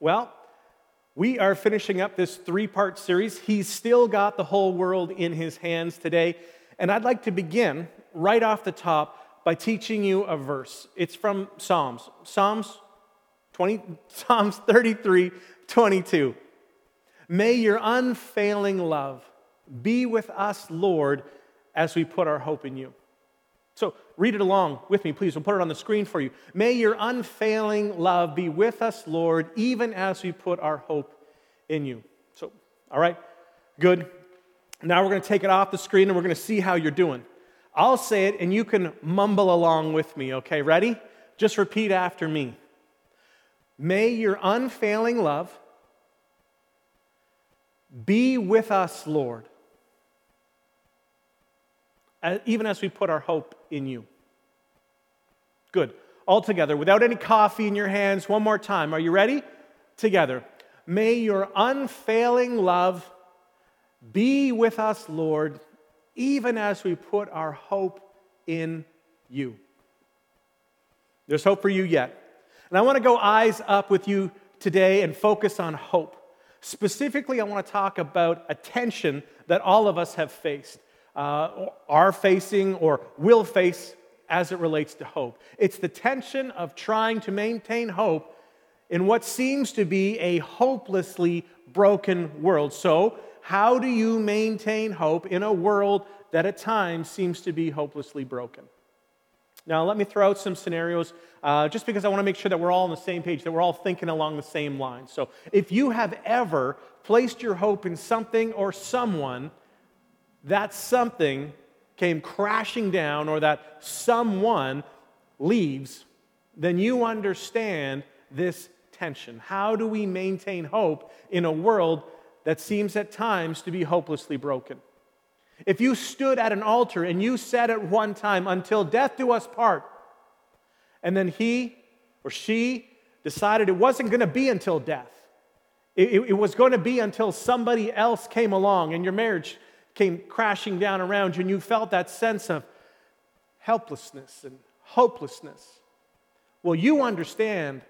Well, we are finishing up this three part series. He's still got the whole world in his hands today. And I'd like to begin right off the top by teaching you a verse. It's from Psalms, Psalms 20, Psalms 33 22. May your unfailing love be with us, Lord, as we put our hope in you. So read it along with me, please. We'll put it on the screen for you. May your unfailing love be with us, Lord, even as we put our hope in you. So, all right, good. Now we're going to take it off the screen and we're going to see how you're doing. I'll say it and you can mumble along with me, okay? Ready? Just repeat after me. May your unfailing love be with us, Lord even as we put our hope in you. Good. All together, without any coffee in your hands, one more time. Are you ready? Together. May your unfailing love be with us, Lord, even as we put our hope in you. There's hope for you yet. And I want to go eyes up with you today and focus on hope. Specifically, I want to talk about a tension that all of us have faced uh, are facing or will face as it relates to hope. It's the tension of trying to maintain hope in what seems to be a hopelessly broken world. So, how do you maintain hope in a world that at times seems to be hopelessly broken? Now, let me throw out some scenarios uh, just because I want to make sure that we're all on the same page, that we're all thinking along the same lines. So, if you have ever placed your hope in something or someone that something came crashing down or that someone leaves, then you understand this tension. How do we maintain hope in a world that seems at times to be hopelessly broken? If you stood at an altar and you said at one time, until death do us part, and then he or she decided it wasn't going to be until death, it, it, was going to be until somebody else came along and your marriage came crashing down around you and you felt that sense of helplessness and hopelessness. Well, you understand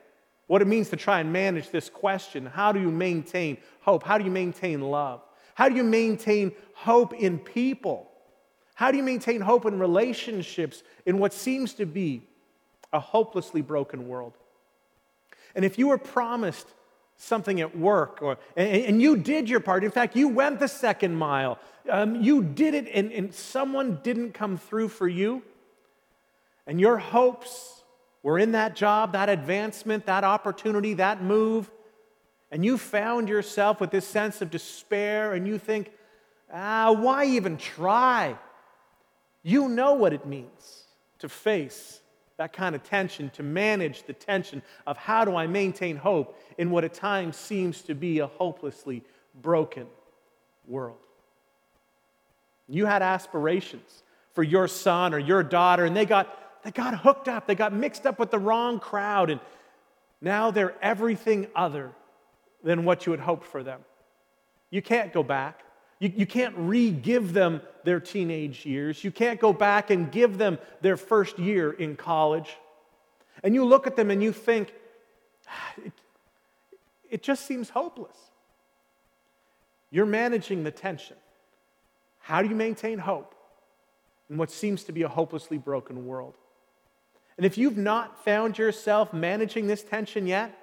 what it means to try and manage this question. How do you maintain hope? How do you maintain love? How do you maintain hope in people? How do you maintain hope in relationships in what seems to be a hopelessly broken world? And if you were promised something at work or and, and, you did your part. In fact you went the second mile. Um, you did it and, and someone didn't come through for you. And your hopes were in that job that advancement that opportunity that move. And you found yourself with this sense of despair and you think ah why even try? You know what it means to face that kind of tension, to manage the tension of how do I maintain hope in what at times seems to be a hopelessly broken world. You had aspirations for your son or your daughter, and they got, they got hooked up, they got mixed up with the wrong crowd, and now they're everything other than what you had hoped for them. You can't go back. You, you can't re give them their teenage years. You can't go back and give them their first year in college. And you look at them and you think, ah, it, it just seems hopeless. You're managing the tension. How do you maintain hope in what seems to be a hopelessly broken world? And if you've not found yourself managing this tension yet,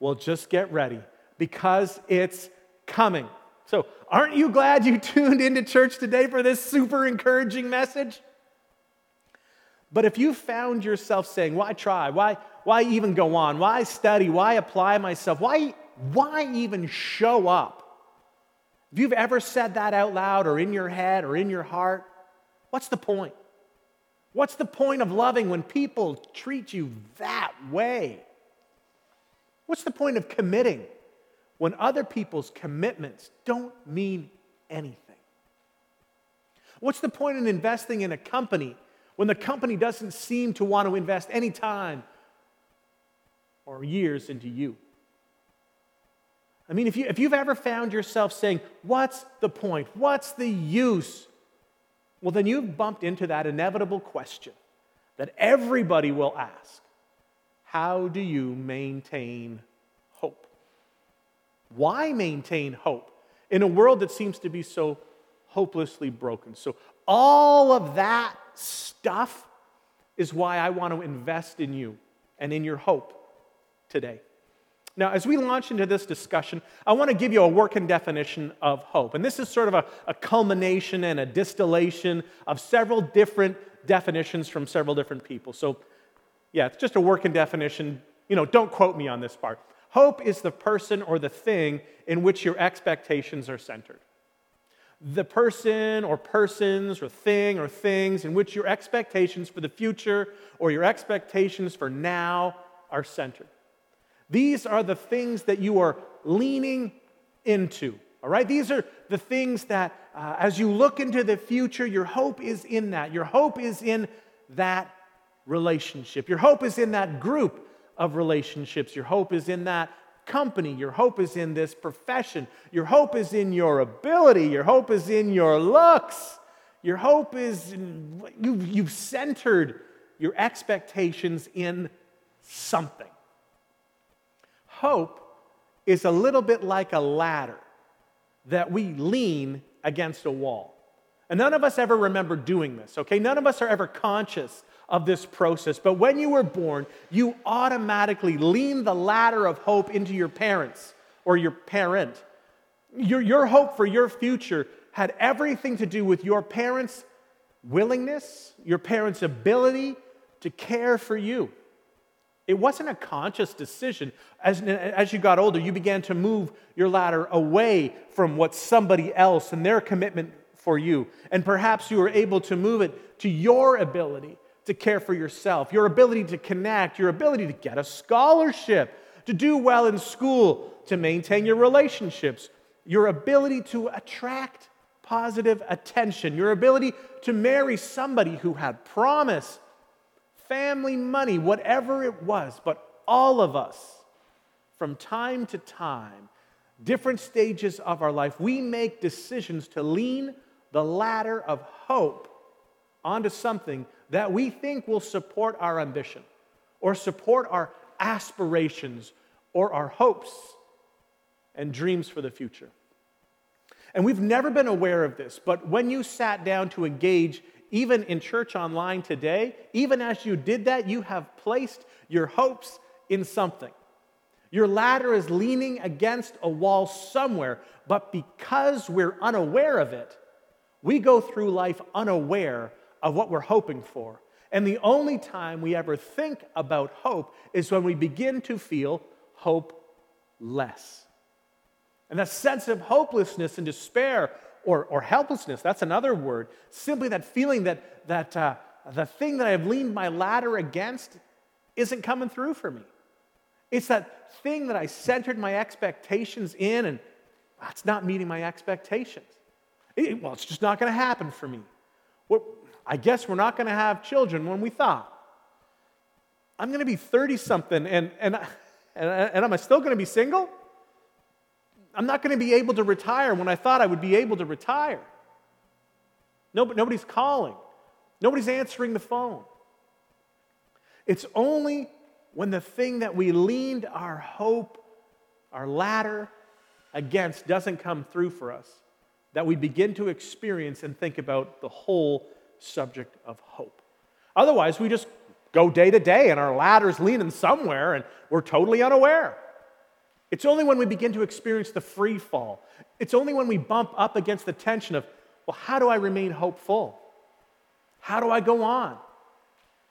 well, just get ready because it's coming. So, aren't you glad you tuned into church today for this super encouraging message? But if you found yourself saying, Why try? Why, why even go on? Why study? Why apply myself? Why, why even show up? If you've ever said that out loud or in your head or in your heart, what's the point? What's the point of loving when people treat you that way? What's the point of committing when other people's commitments don't mean anything? What's the point in investing in a company when the company doesn't seem to want to invest any time or years into you? I mean, if, you, if you've ever found yourself saying, What's the point? What's the use? Well, then you've bumped into that inevitable question that everybody will ask How do you maintain. Why maintain hope in a world that seems to be so hopelessly broken? So, all of that stuff is why I want to invest in you and in your hope today. Now, as we launch into this discussion, I want to give you a working definition of hope. And this is sort of a, a, culmination and a distillation of several different definitions from several different people. So, yeah, it's just a working definition. You know, don't quote me on this part. Hope is the person or the thing in which your expectations are centered. The person or persons or thing or things in which your expectations for the future or your expectations for now are centered. These are the things that you are leaning into. All right? These are the things that, uh, as you look into the future, your hope is in that. Your hope is in that relationship. Your hope is in that group of relationships. Your hope is in that company. Your hope is in this profession. Your hope is in your ability. Your hope is in your looks. Your hope is you've, you've centered your expectations in something. Hope is a little bit like a ladder that we lean against a wall. And none of us ever remember doing this, okay? None of us are ever conscious of this process. But when you were born, you automatically lean the ladder of hope into your parents or your parent. Your, your hope for your future had everything to do with your parents' willingness, your parents' ability to care for you. It wasn't a conscious decision. As, as you got older, you began to move your ladder away from what somebody else and their commitment for you. And perhaps you were able to move it to your ability to care for yourself, your ability to connect, your ability to get a scholarship, to do well in school, to maintain your relationships, your ability to attract positive attention, your ability to marry somebody who had promise family, money, whatever it was. But all of us, from time to time, different stages of our life, we make decisions to lean the ladder of hope onto something that we think will support our ambition or support our aspirations or our hopes and dreams for the future. And we've never been aware of this, but when you sat down to engage even in church online today, even as you did that, you have placed your hopes in something. Your ladder is leaning against a wall somewhere, but because we're unaware of it, we go through life unaware of what we're hoping for. And the only time we ever think about hope is when we begin to feel hopeless. And that sense of hopelessness and despair or, or helplessness, that's another word. Simply that feeling that, that uh, the thing that I've leaned my ladder against isn't coming through for me. It's that thing that I centered my expectations in, and it's not meeting my expectations. It, well, it's just not going to happen for me. Well, I guess we're not going to have children when we thought. I'm going to be 30 something, and, and, and, and am I still going to be single? I'm not going to be able to retire when I thought I would be able to retire. nobody's calling, nobody's answering the phone. It's only when the thing that we leaned our hope, our ladder against doesn't come through for us that we begin to experience and think about the whole subject of hope. Otherwise, we just go day to day and our ladder's leaning somewhere and we're totally unaware. It's only when we begin to experience the free fall, it's only when we bump up against the tension of, well, how do I remain hopeful? How do I go on?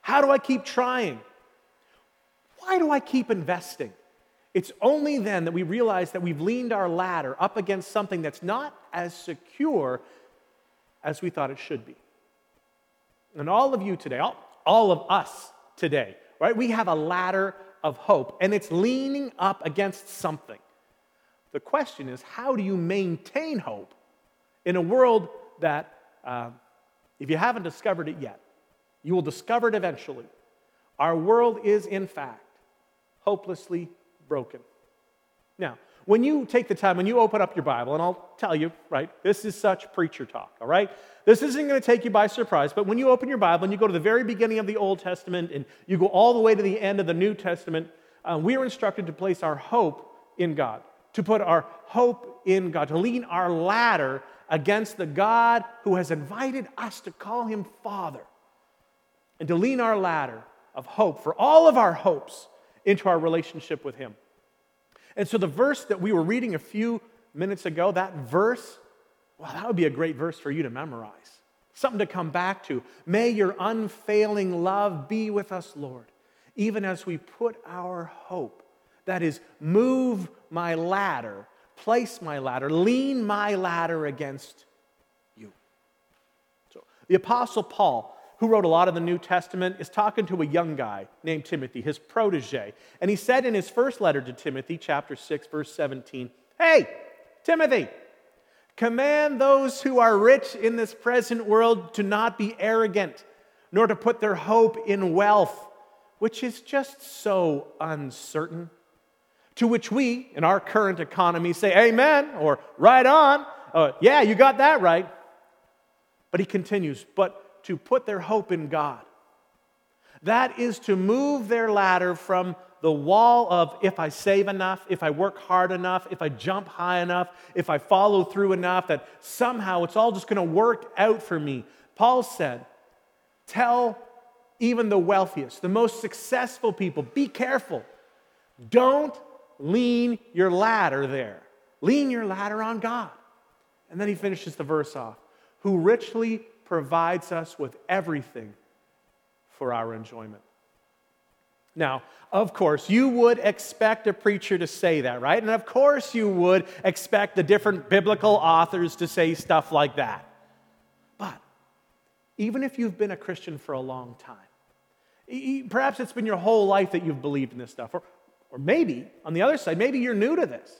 How do I keep trying? Why do I keep investing? It's only then that we realize that we've leaned our ladder up against something that's not as secure as we thought it should be. And all of you today, all, all of us today, right? We have a ladder of hope, and it's leaning up against something. The question is, how do you maintain hope in a world that, uh, if you haven't discovered it yet, you will discover it eventually? Our world is, in fact, hopelessly broken. Now, when you take the time, when you open up your Bible, and I'll tell you, right, this is such preacher talk, all right? This isn't going to take you by surprise, but when you open your Bible and you go to the very beginning of the Old Testament and you go all the way to the end of the New Testament, uh, we are instructed to place our hope in God, to put our hope in God, to lean our ladder against the God who has invited us to call him Father, and to lean our ladder of hope for all of our hopes into our relationship with him. And so the verse that we were reading a few minutes ago, that verse, well, that would be a great verse for you to memorize. Something to come back to. May your unfailing love be with us, Lord, even as we put our hope. That is, move my ladder, place my ladder, lean my ladder against you. So the Apostle Paul who wrote a lot of the New Testament, is talking to a young guy named Timothy, his protege. And he said in his first letter to Timothy, chapter 6, verse 17, Hey, Timothy, command those who are rich in this present world to not be arrogant, nor to put their hope in wealth, which is just so uncertain. To which we, in our current economy, say amen or right on. Uh, yeah, you got that right. But he continues, but to put their hope in God. That is to move their ladder from the wall of if I save enough, if I work hard enough, if I jump high enough, if I follow through enough, that somehow it's all just going to work out for me. Paul said, Tell even the wealthiest, the most successful people, be careful. Don't lean your ladder there. Lean your ladder on God. And then he finishes the verse off who richly provides us with everything for our enjoyment. Now, of course, you would expect a preacher to say that, right? And of course, you would expect the different biblical authors to say stuff like that. But even if you've been a Christian for a long time, perhaps it's been your whole life that you've believed in this stuff, or, or maybe, on the other side, maybe you're new to this.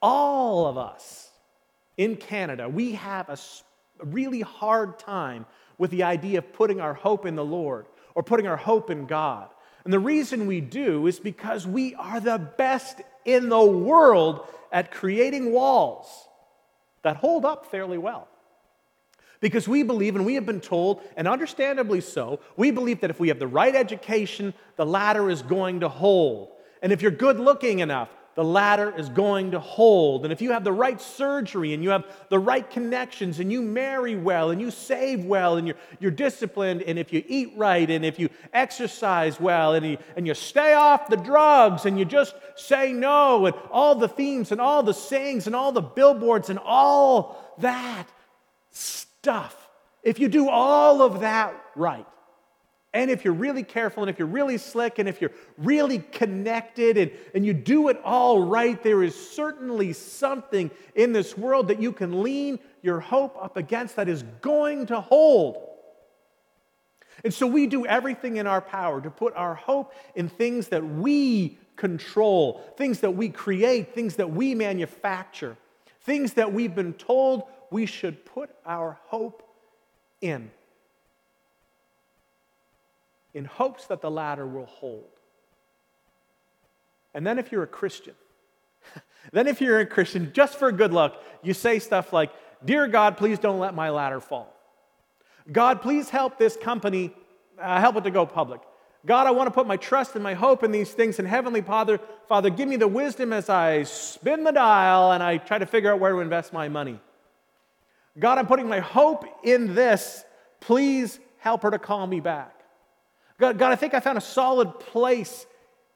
All of us in Canada, we have a really hard time with the idea of putting our hope in the Lord or putting our hope in God. And the reason we do is because we are the best in the world at creating walls that hold up fairly well. Because we believe, and we have been told, and understandably so, we believe that if we have the right education, the ladder is going to hold. And if you're good looking enough, the ladder is going to hold. And if you have the right surgery and you have the right connections and you marry well and you save well and you're, you're disciplined and if you eat right and if you exercise well and you, and you stay off the drugs and you just say no and all the themes and all the sayings and all the billboards and all that stuff, if you do all of that right, and if you're really careful and if you're really slick and if you're really connected and, and you do it all right, there is certainly something in this world that you can lean your hope up against that is going to hold. And so we do everything in our power to put our hope in things that we control, things that we create, things that we manufacture, things that we've been told we should put our hope in in hopes that the ladder will hold. And then, if you're a Christian, then if you're a Christian, just for good luck, you say stuff like, Dear God, please don't let my ladder fall. God, please help this company, uh, help it to go public. God, I want to put my trust and my hope in these things. And Heavenly Father, Father, give me the wisdom as I spin the dial and I try to figure out where to invest my money. God, I'm putting my hope in this. Please help her to call me back. God, God, I think I found a solid place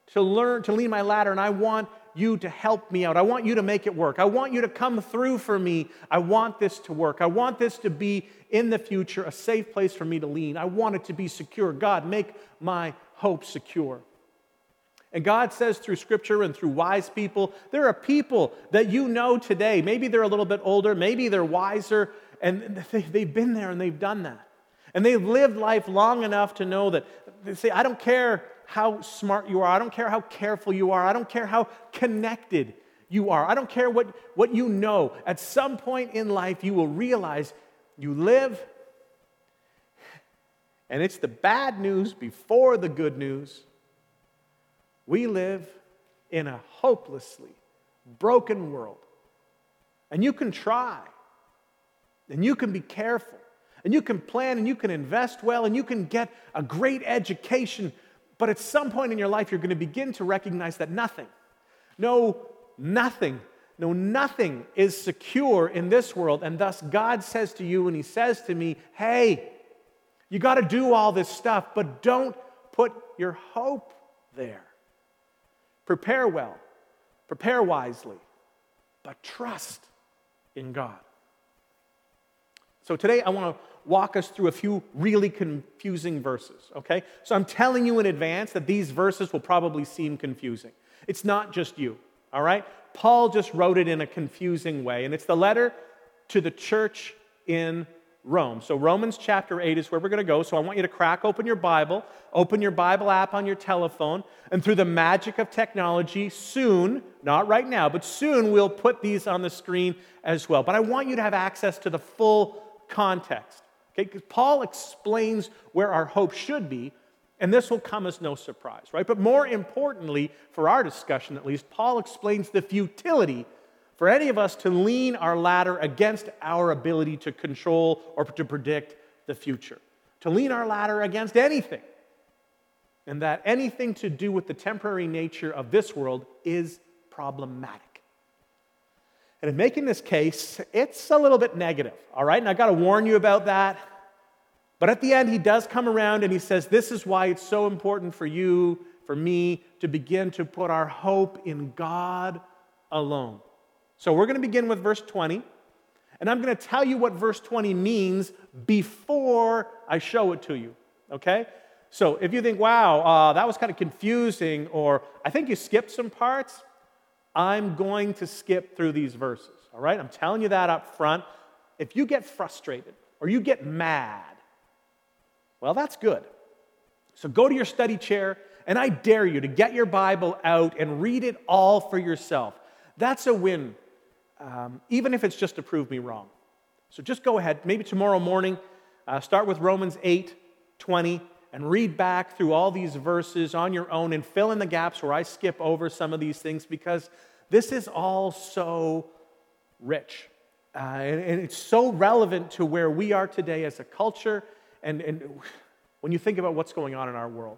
to learn, to lean my ladder, and I want you to help me out. I want you to make it work. I want you to come through for me. I want this to work. I want this to be in the future a safe place for me to lean. I want it to be secure. God, make my hope secure. And God says through scripture and through wise people, there are people that you know today. Maybe they're a little bit older, maybe they're wiser, and they've been there and they've done that. And they've lived life long enough to know that they say, I don't care how smart you are, I don't care how careful you are, I don't care how connected you are, I don't care what, what you know. At some point in life, you will realize you live, and it's the bad news before the good news. We live in a hopelessly broken world. And you can try, and you can be careful, and you can plan and you can invest well and you can get a great education. But at some point in your life, you're going to begin to recognize that nothing, No, nothing. No, nothing is secure in this world. And thus, God says to you, and He says to me, hey, you got to do all this stuff, but don't put your hope there. Prepare well, prepare wisely, but trust in God. So today I want to walk us through a few really confusing verses, okay? So I'm telling you in advance that these verses will probably seem confusing. It's not just you, all right? Paul just wrote it in a confusing way, and it's the letter to the church in Rome. So, Romans chapter 8 is where we're going to go. So, I want you to crack open your Bible, open your Bible app on your telephone, and through the magic of technology, soon, not right now, but soon, we'll put these on the screen as well. But I want you to have access to the full context. Okay? Because Paul explains where our hope should be, and this will come as no surprise, right? But more importantly, for our discussion at least, Paul explains the futility for any of us to lean our ladder against our ability to control or to predict the future, to lean our ladder against anything. And that anything to do with the temporary nature of this world is problematic. And in making this case, it's a little bit negative, all right? And I've got to warn you about that. But at the end, he does come around and he says, This is why it's so important for you, for me, to begin to put our hope in God alone. So we're going to begin with verse 20, and I'm going to tell you what verse 20 means before I show it to you, okay? So if you think, wow, uh, that was kind of confusing, or I think you skipped some parts, I'm going to skip through these verses, all right? I'm telling you that up front. If you get frustrated or you get mad, well, that's good. So go to your study chair, and I dare you to get your Bible out and read it all for yourself. That's a win um, even if it's just to prove me wrong. So just go ahead, maybe tomorrow morning, uh, start with Romans 8 20 and read back through all these verses on your own and fill in the gaps where I skip over some of these things because this is all so rich. Uh, and, and, it's so relevant to where we are today as a culture and, and when you think about what's going on in our world.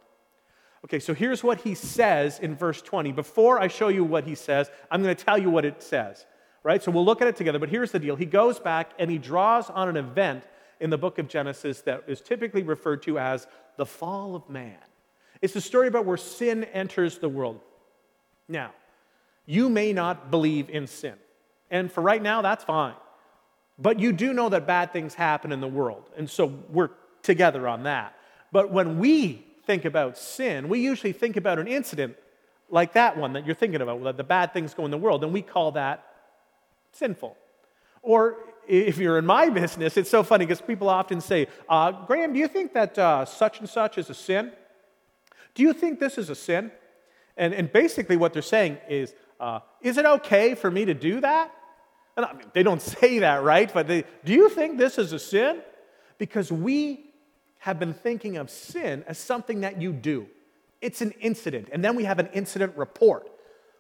Okay, so here's what he says in verse 20. Before I show you what he says, I'm going to tell you what it says right? So we'll look at it together. But here's the deal He goes back and he draws on an event in the book of Genesis that is typically referred to as the fall of man. It's the story about where sin enters the world. Now, you may not believe in sin. And for right now, that's fine. But you do know that bad things happen in the world. And so we're together on that. But when we think about sin, we usually think about an incident like that one that you're thinking about, where the bad things go in the world, and we call that sinful. Or if you're in my business, it's so funny because people often say, uh, Graham, do you think that uh, such and such is a sin? Do you think this is a sin? And, and basically, what they're saying is, uh, is it okay for me to do that? And I mean, they don't say that, right? But they, do you think this is a sin? Because we have been thinking of sin as something that you do. It's an incident. And then we have an incident report.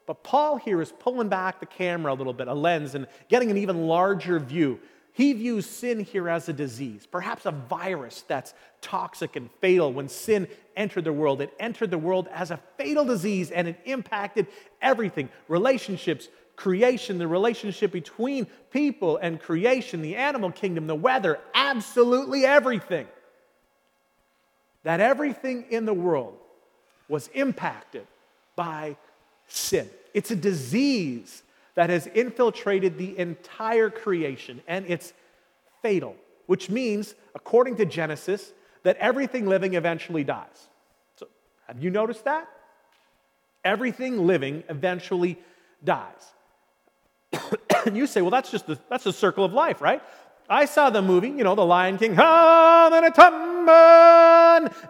But Paul here is pulling back the camera a little bit, a lens, and getting an even larger view. He views sin here as a disease, perhaps a virus that's toxic and fatal. When sin entered the world, it entered the world as a fatal disease and it impacted everything relationships, creation, the relationship between people and creation, the animal kingdom, the weather, absolutely everything. That everything in the world was impacted by sin. It's a disease that has infiltrated the entire creation, and it's fatal, which means, according to Genesis, that everything living eventually dies. So, have you noticed that? Everything living eventually dies. and you say, well, that's just the, that's the circle of life, right? I saw the movie, you know, The Lion King.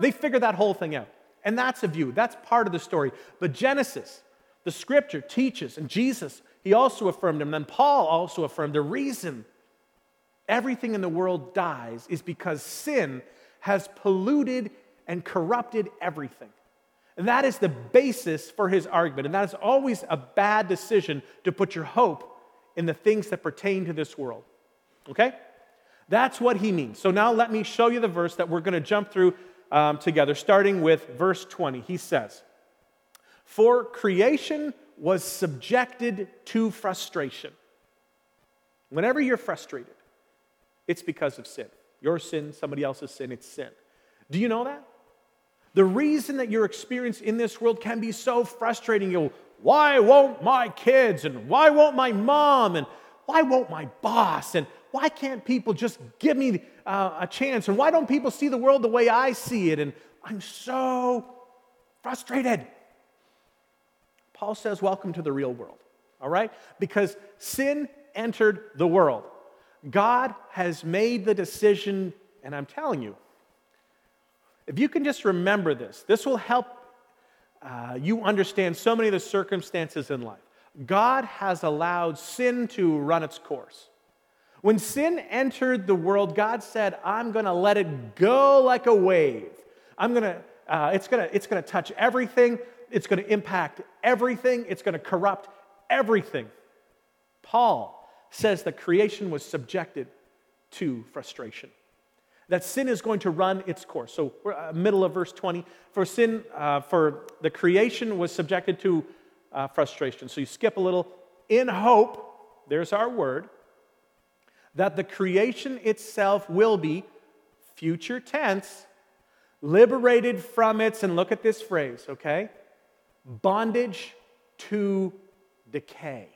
They figured that whole thing out. And that's a view, that's part of the story. But Genesis, the scripture teaches, and Jesus, he also affirmed him, and then Paul also affirmed the reason everything in the world dies is because sin has polluted and corrupted everything. And that is the basis for his argument. And that is always a bad decision to put your hope in the things that pertain to this world. Okay? That's what he means. So now let me show you the verse that we're going to jump through um, together, starting with verse 20. He says, for creation was subjected to frustration. Whenever you're frustrated, it's because of sin. Your sin, somebody else's sin, it's sin. Do you know that? The reason that your experience in this world can be so frustrating, you'll, why won't my kids and why won't my mom and why won't my boss and why can't people just give me uh, a chance and why don't people see the world the way I see it and I'm so frustrated. Paul says, Welcome to the real world, all right? Because sin entered the world. God has made the decision, and I'm telling you, if you can just remember this, this will help uh, you understand so many of the circumstances in life. God has allowed sin to run its course. When sin entered the world, God said, I'm going to let it go like a wave. I'm going to, uh, it's going to, it's going to touch everything. It's going to impact everything. It's going to corrupt everything. Paul says that creation was subjected to frustration that sin is going to run its course. So, we're uh, middle of verse 20. For sin, uh, for the creation was subjected to uh, frustration. So you skip a little. In hope, there's our word, that the creation itself will be, future tense, liberated from its, and look at this phrase, okay? Bondage to decay.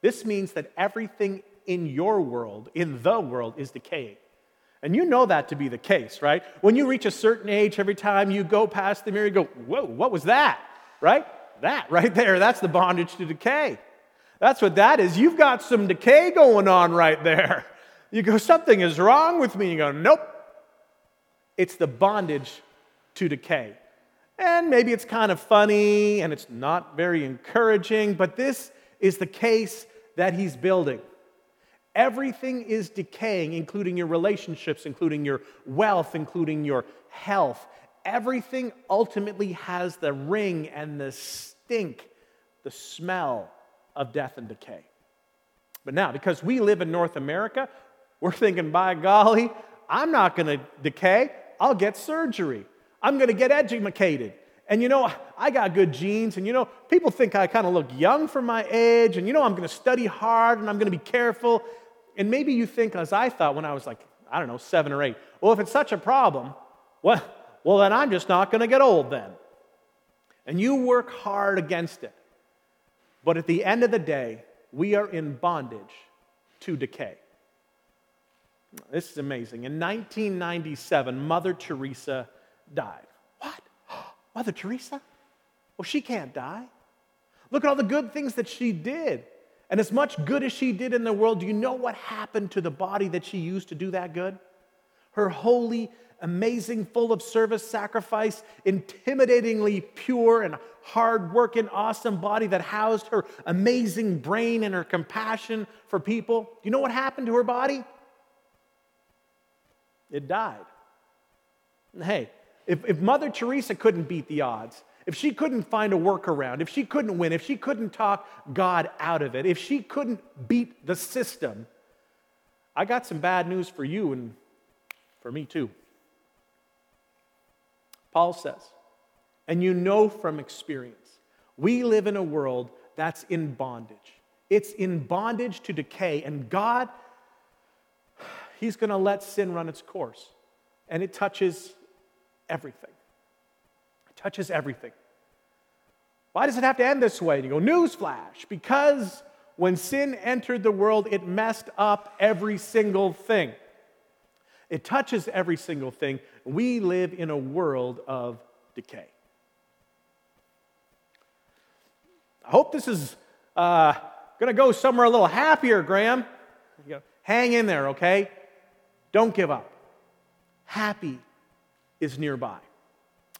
This means that everything in your world, in the world, is decaying. And you know that to be the case, right? When you reach a certain age, every time you go past the mirror, you go, Whoa, what was that? Right? That right there, that's the bondage to decay. That's what that is. You've got some decay going on right there. You go, Something is wrong with me. You go, Nope. It's the bondage to decay. And maybe it's kind of funny and it's not very encouraging, but this is the case that he's building. Everything is decaying, including your relationships, including your wealth, including your health. Everything ultimately has the ring and the stink, the smell of death and decay. But now, because we live in North America, we're thinking, by golly, I'm not going to decay. I'll get surgery. I'm going to get educated. And you know, I got good genes, and you know, people think I kind of look young for my age, and you know, I'm going to study hard and I'm going to be careful. And maybe you think, as I thought when I was like, I don't know, seven or eight, well, if it's such a problem, well, well then I'm just not going to get old then. And you work hard against it. But at the end of the day, we are in bondage to decay. This is amazing. In 1997, Mother Teresa died. What? Mother Teresa? Well, she can't die. Look at all the good things that she did. And as much good as she did in the world, do you know what happened to the body that she used to do that good? Her holy, amazing, full of service, sacrifice, intimidatingly pure and hard-working, awesome body that housed her amazing brain and her compassion for people. Do you know what happened to her body? It died. Hey, if, if Mother Teresa couldn't beat the odds, if she couldn't find a workaround, if she couldn't win, if she couldn't talk God out of it, if she couldn't beat the system, I got some bad news for you and for me too. Paul says, and you know from experience, we live in a world that's in bondage. It's in bondage to decay, and God, He's going to let sin run its course, and it touches everything touches everything. Why does it have to end this way? And you go, newsflash, because when sin entered the world, it messed up every single thing. It touches every single thing. We live in a world of decay. I hope this is uh, going to go somewhere a little happier, Graham. Hang in there, okay? Don't give up. Happy is nearby.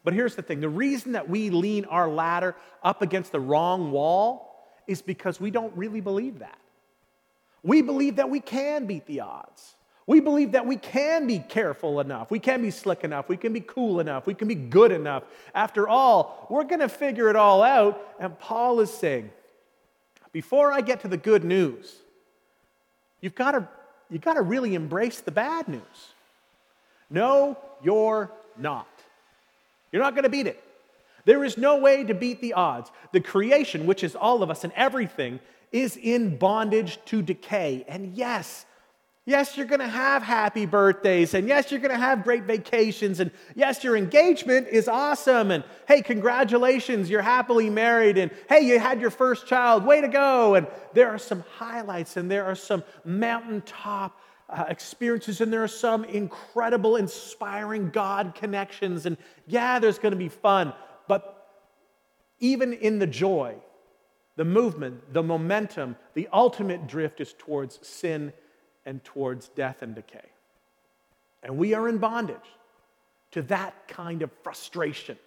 But here's the thing the reason that we lean our ladder up against the wrong wall is because we don't really believe that. We believe that we can beat the odds. We believe that we can be careful enough. We can be slick enough. We can be cool enough. We can be good enough. After all, we're going to figure it all out. And Paul is saying, before I get to the good news, you've got to, you've got to really embrace the bad news. No, you're not. You're not going to beat it. There is no way to beat the odds. The creation, which is all of us and everything, is in bondage to decay. And yes, Yes, you're going to have happy birthdays, and yes, you're going to have great vacations, and yes, your engagement is awesome, and hey, congratulations, you're happily married, and hey, you had your first child, way to go. And there are some highlights, and there are some mountaintop uh, experiences, and there are some incredible, inspiring God connections, and yeah, there's going to be fun, but even in the joy, the movement, the momentum, the ultimate drift is towards sin and towards death and decay. And we are in bondage to that kind of frustration.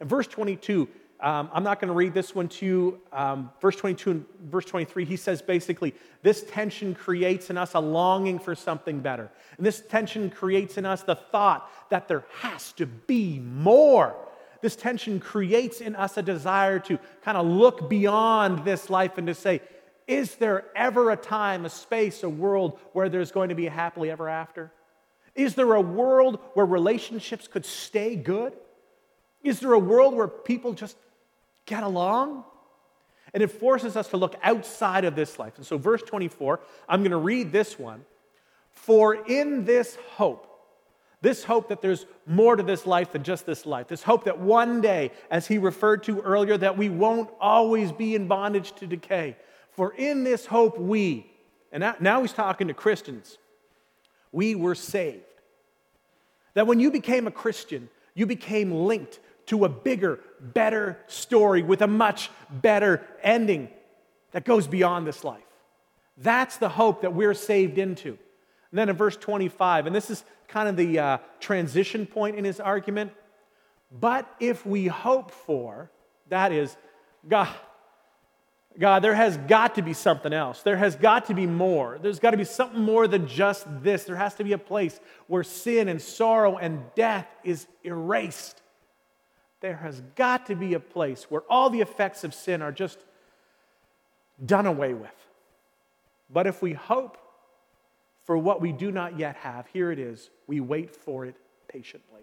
In verse 22, um, I'm not going to read this one to you. Um, verse 22 and verse 23, he says basically, this tension creates in us a longing for something better. And this tension creates in us the thought that there has to be more. This tension creates in us a desire to kind of look beyond this life and to say, is there ever a time, a space, a world where there's going to be a happily ever after? Is there a world where relationships could stay good? Is there a world where people just get along? And it forces us to look outside of this life. And so, verse 24, I'm going to read this one. For in this hope, this hope that there's more to this life than just this life, this hope that one day, as he referred to earlier, that we won't always be in bondage to decay, for in this hope we, and now he's talking to Christians, we were saved. That when you became a Christian, you became linked to a bigger, better story with a much better ending that goes beyond this life. That's the hope that we're saved into. And then in verse 25, and this is kind of the uh, transition point in his argument. But if we hope for, that is, God, God, there has got to be something else. There has got to be more. There's got to be something more than just this. There has to be a place where sin and sorrow and death is erased. There has got to be a place where all the effects of sin are just done away with. But if we hope for what we do not yet have, here it is. We wait for it patiently.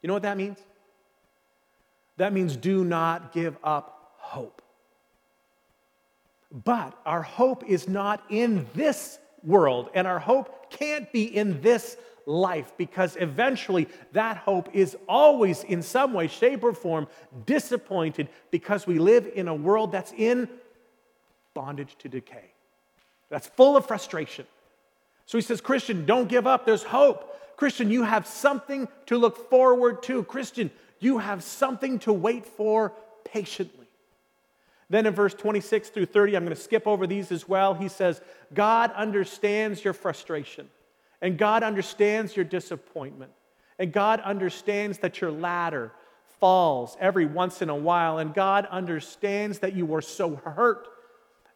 You know what that means? That means do not give up hope. But our hope is not in this world, and our hope can't be in this life because eventually that hope is always, in some way, shape, or form, disappointed because we live in a world that's in bondage to decay, that's full of frustration. So he says, Christian, don't give up. There's hope. Christian, you have something to look forward to. Christian, you have something to wait for patiently. Then in verse 26 through 30, I'm going to skip over these as well. He says, God understands your frustration, and God understands your disappointment, and God understands that your ladder falls every once in a while, and God understands that you were so hurt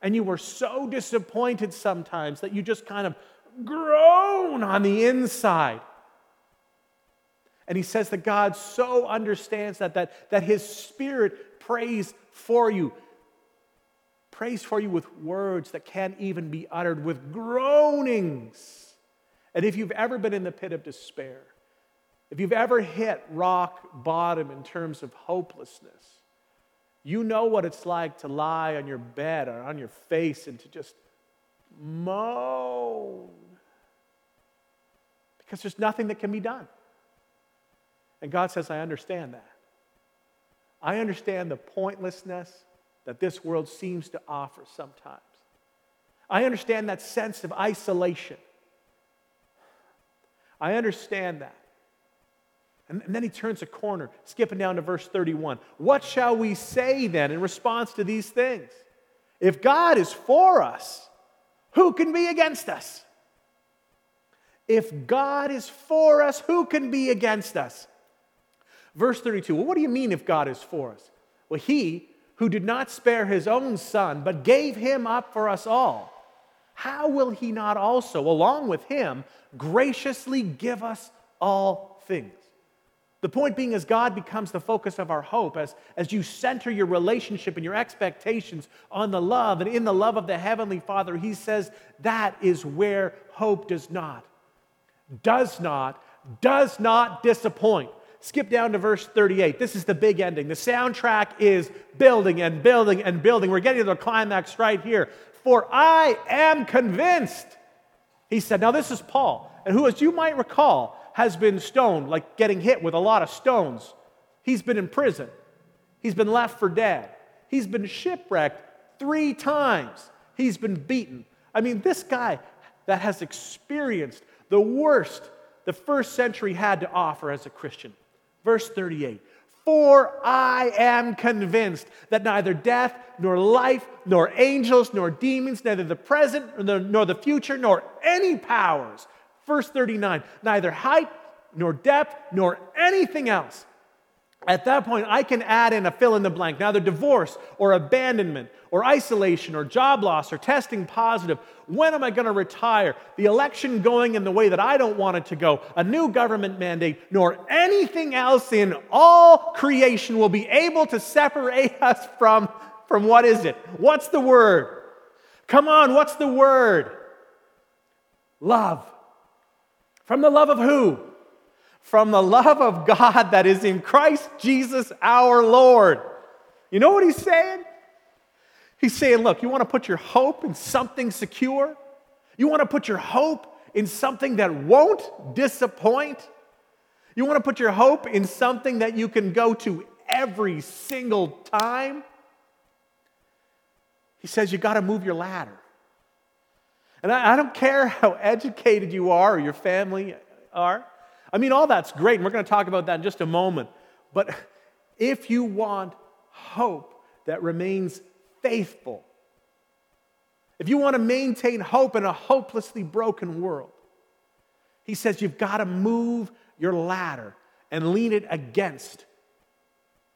and you were so disappointed sometimes that you just kind of groan on the inside. And he says that God so understands that, that, that his spirit prays for you prays for you with words that can't even be uttered, with groanings. And if you've ever been in the pit of despair, if you've ever hit rock bottom in terms of hopelessness, you know what it's like to lie on your bed or on your face and to just moan because there's nothing that can be done. And God says, I understand that. I understand the pointlessness that this world seems to offer sometimes. I understand that sense of isolation. I understand that. And, then he turns a corner, skipping down to verse 31. What shall we say then in response to these things? If God is for us, who can be against us? If God is for us, who can be against us? Verse 32. Well, what do you mean if God is for us? Well, he who did not spare his own son, but gave him up for us all, how will he not also, along with him, graciously give us all things? The point being, as God becomes the focus of our hope, as, as you center your relationship and your expectations on the love and in the love of the Heavenly Father, He says that is where hope does not, does not, does not disappoint Skip down to verse 38. This is the big ending. The soundtrack is building and building and building. We're getting to the climax right here. For I am convinced, he said. Now, this is Paul, and who, as you might recall, has been stoned, like getting hit with a lot of stones. He's been in prison, he's been left for dead, he's been shipwrecked three times, he's been beaten. I mean, this guy that has experienced the worst the first century had to offer as a Christian. Verse 38 For I am convinced that neither death, nor life, nor angels, nor demons, neither the present, nor the future, nor any powers. Verse 39 Neither height, nor depth, nor anything else at that point, I can add in a fill in the blank. Now, the divorce or abandonment or isolation or job loss or testing positive. When am I going to retire? The election going in the way that I don't want it to go. A new government mandate, nor anything else in all creation will be able to separate us from, from what is it? What's the word? Come on, what's the word? Love. From the love of who? From the love of God that is in Christ Jesus our Lord. You know what he's saying? He's saying, look, you want to put your hope in something secure? You want to put your hope in something that won't disappoint? You want to put your hope in something that you can go to every single time? He says, you got to move your ladder. And I, I don't care how educated you are or your family are. I mean, all that's great, and we're going to talk about that in just a moment. But if you want hope that remains faithful, if you want to maintain hope in a hopelessly broken world, he says you've got to move your ladder and lean it against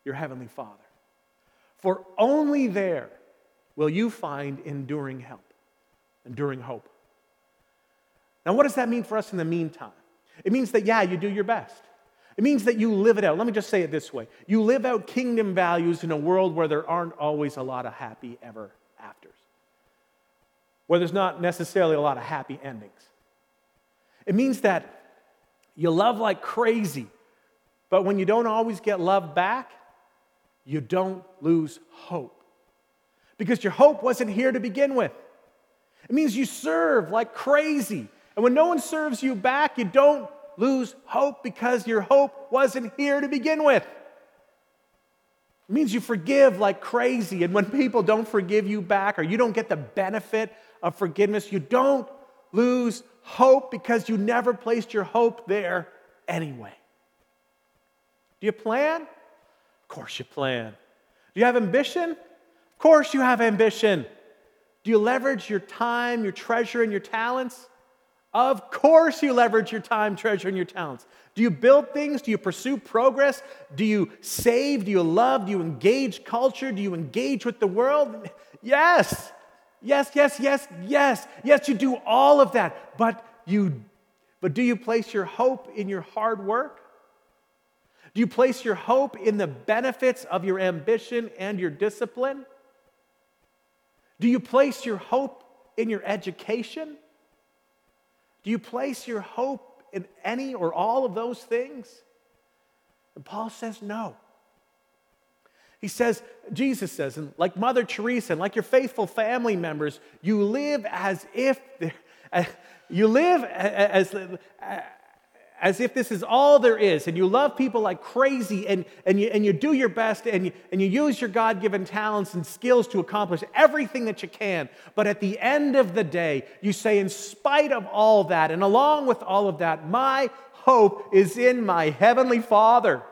your Heavenly Father. For only there will you find enduring help, enduring hope. Now, what does that mean for us in the meantime? It means that, yeah, you do your best. It means that you live it out. Let me just say it this way you live out kingdom values in a world where there aren't always a lot of happy ever afters, where there's not necessarily a lot of happy endings. It means that you love like crazy, but when you don't always get love back, you don't lose hope. Because your hope wasn't here to begin with. It means you serve like crazy and when no one serves you back, you don't lose hope because your hope wasn't here to begin with. It means you forgive like crazy. And when people don't forgive you back or you don't get the benefit of forgiveness, you don't lose hope because you never placed your hope there anyway. Do you plan? Of course you plan. Do you have ambition? Of course you have ambition. Do you leverage your time, your treasure, and your talents? Of course, you leverage your time, treasure, and your talents. Do you build things? Do you pursue progress? Do you save? Do you love? Do you engage culture? Do you engage with the world? Yes. Yes, yes, yes, yes. Yes, you do all of that. But you but do you place your hope in your hard work? Do you place your hope in the benefits of your ambition and your discipline? Do you place your hope in your education? Do you place your hope in any or all of those things? And Paul says, no. He says, Jesus says, and like Mother Teresa and like your faithful family members, you live as if you live as, as if this is all there is, and you love people like crazy, and, and, you, and you do your best, and you, and you use your God given talents and skills to accomplish everything that you can. But at the end of the day, you say, in spite of all that, and along with all of that, my hope is in my Heavenly Father.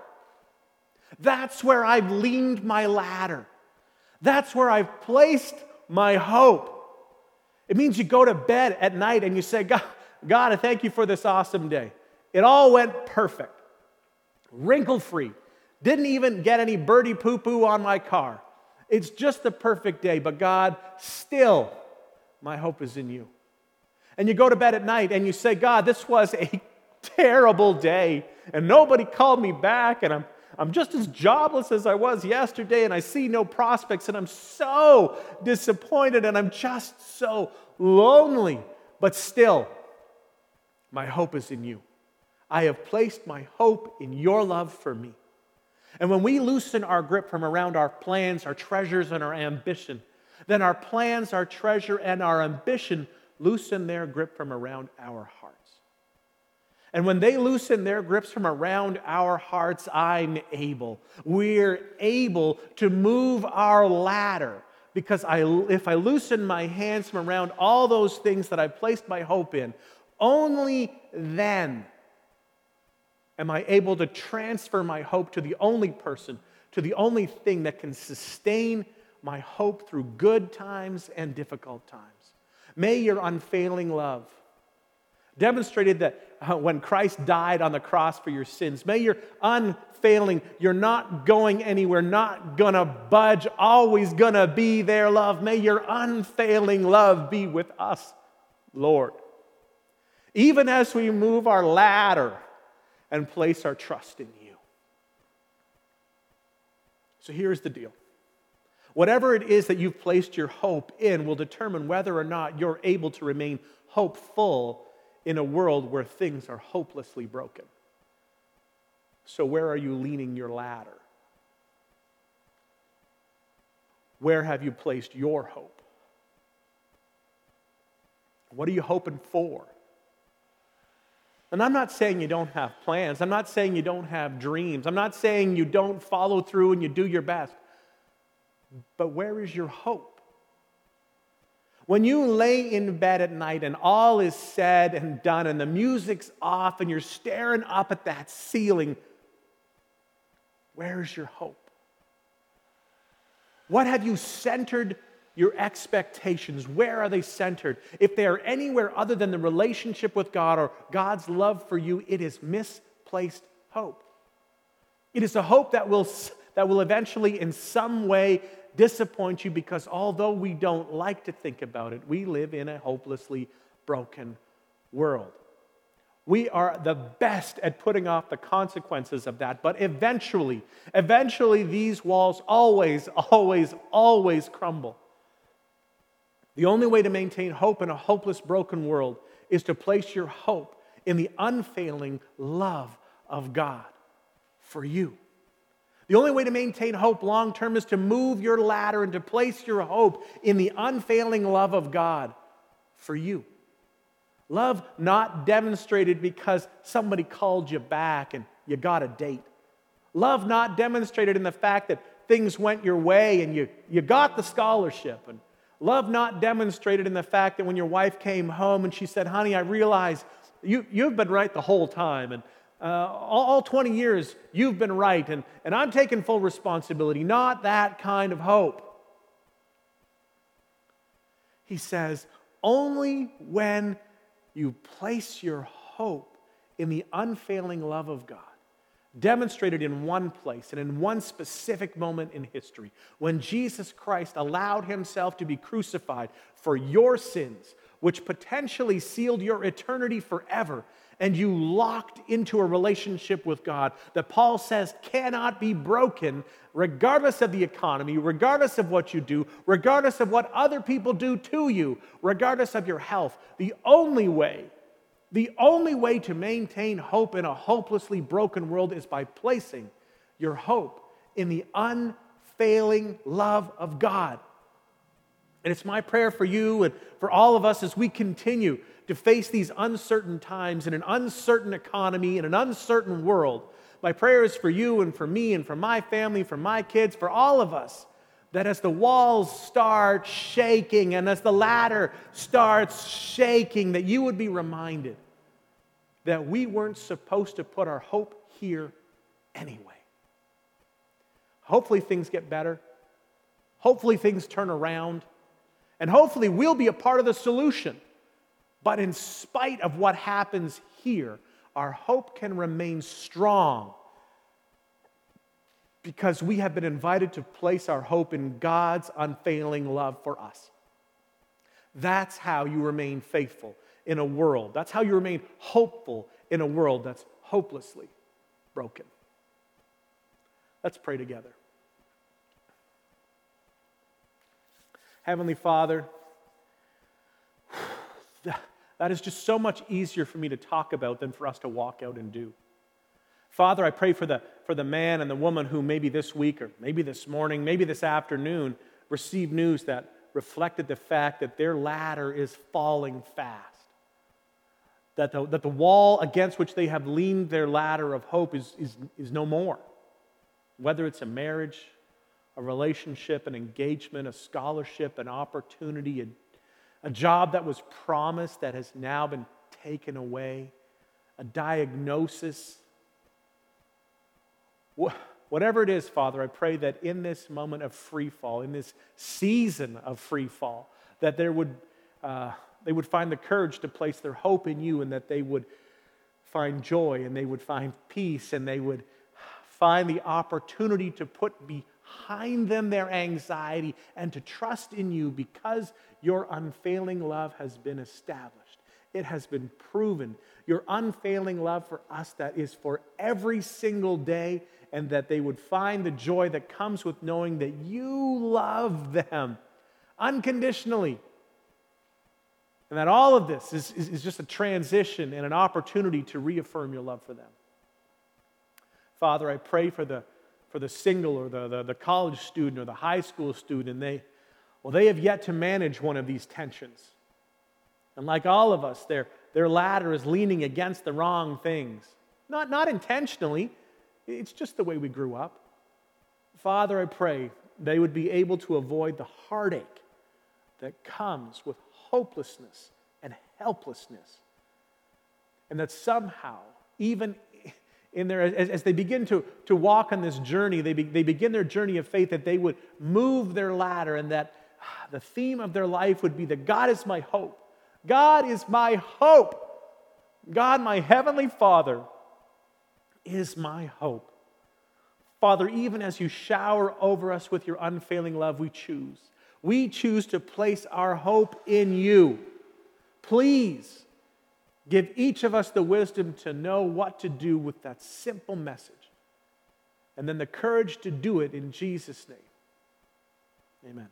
That's where I've leaned my ladder. That's where I've placed my hope. It means you go to bed at night and you say, God, God, I thank you for this awesome day. It all went perfect, wrinkle free. Didn't even get any birdie poo poo on my car. It's just the perfect day, but God, still, my hope is in you. And you go to bed at night and you say, God, this was a terrible day, and nobody called me back, and I'm, I'm just as jobless as I was yesterday, and I see no prospects, and I'm so disappointed, and I'm just so lonely. But still, my hope is in you. I have placed my hope in your love for me. And when we loosen our grip from around our plans, our treasures, and our ambition, then our plans, our treasure, and our ambition loosen their grip from around our hearts. And when they loosen their grips from around our hearts, I'm able. We're able to move our ladder because I, if I loosen my hands from around all those things that I've placed my hope in, only then am I able to transfer my hope to the only person, to the only thing that can sustain my hope through good times and difficult times. May your unfailing love, demonstrated that uh, when Christ died on the cross for your sins, may your unfailing, you're not going anywhere, not gonna budge, always gonna be there love. May your unfailing love be with us, Lord. Even as we move our ladder and place our trust in you. So here's the deal. Whatever it is that you've placed your hope in will determine whether or not you're able to remain hopeful in a world where things are hopelessly broken. So, where are you leaning your ladder? Where have you placed your hope? What are you hoping for? And I'm not saying you don't have plans. I'm not saying you don't have dreams. I'm not saying you don't follow through and you do your best. But where is your hope? When you lay in bed at night and all is said and done and the music's off and you're staring up at that ceiling, where's your hope? What have you centered your expectations, where are they centered? If they are anywhere other than the relationship with God or God's love for you, it is misplaced hope. It is a hope that will, that will eventually, in some way, disappoint you because although we don't like to think about it, we live in a hopelessly broken world. We are the best at putting off the consequences of that, but eventually, eventually, these walls always, always, always crumble. The only way to maintain hope in a hopeless, broken world is to place your hope in the unfailing love of God for you. The only way to maintain hope long term is to move your ladder and to place your hope in the unfailing love of God for you. Love not demonstrated because somebody called you back and you got a date. Love not demonstrated in the fact that things went your way and you, you got the scholarship and Love not demonstrated in the fact that when your wife came home and she said, Honey, I realize you, you've been right the whole time. And uh, all, all 20 years, you've been right. And, and I'm taking full responsibility. Not that kind of hope. He says, Only when you place your hope in the unfailing love of God demonstrated in one place and in one specific moment in history when Jesus Christ allowed himself to be crucified for your sins, which potentially sealed your eternity forever, and you locked into a relationship with God that Paul says cannot be broken regardless of the economy, regardless of what you do, regardless of what other people do to you, regardless of your health. The only way the only way to maintain hope in a hopelessly broken world is by placing your hope in the unfailing love of God. And it's my prayer for you and for all of us as we continue to face these uncertain times in an uncertain economy, in an uncertain world. My prayer is for you and for me and for my family, for my kids, for all of us that as the walls start shaking and as the ladder starts shaking, that you would be reminded that we weren't supposed to put our hope here anyway. Hopefully, things get better. Hopefully, things turn around. And hopefully, we'll be a part of the solution. But in spite of what happens here, our hope can remain strong because we have been invited to place our hope in God's unfailing love for us. That's how you remain faithful in a world. That's how you remain hopeful in a world that's hopelessly broken. Let's pray together. Heavenly Father, that is just so much easier for me to talk about than for us to walk out and do. Father, I pray for the, for the man and the woman who maybe this week or maybe this morning, maybe this afternoon received news that reflected the fact that their ladder is falling fast. That the, that the wall against which they have leaned their ladder of hope is, is, is no more. Whether it's a marriage, a relationship, an engagement, a scholarship, an opportunity, a, a job that was promised that has now been taken away, a diagnosis. Whatever it is, Father, I pray that in this moment of free fall, in this season of free fall, that there would, uh, they would find the courage to place their hope in you and that they would find joy and they would find peace and they would find the opportunity to put behind them their anxiety and to trust in you because your unfailing love has been established. It has been proven. Your unfailing love for us that is for every single day and that they would find the joy that comes with knowing that you love them unconditionally. And that all of this is, is, is, just a transition and an opportunity to reaffirm your love for them. Father, I pray for the, for the single or the, the, the college student or the high school student. They, well, they have yet to manage one of these tensions. And like all of us, their, their ladder is leaning against the wrong things. Not, not intentionally, it's just the way we grew up. Father, I pray they would be able to avoid the heartache that comes with hopelessness and helplessness. And that somehow, even in their, as, as they begin to, to walk on this journey, they, be, they begin their journey of faith, that they would move their ladder and that ah, the theme of their life would be that God is my hope. God is my hope. God, my heavenly Father, is my hope. Father, even as you shower over us with your unfailing love, we choose. We choose to place our hope in you. Please give each of us the wisdom to know what to do with that simple message, and then the courage to do it in Jesus' name. Amen.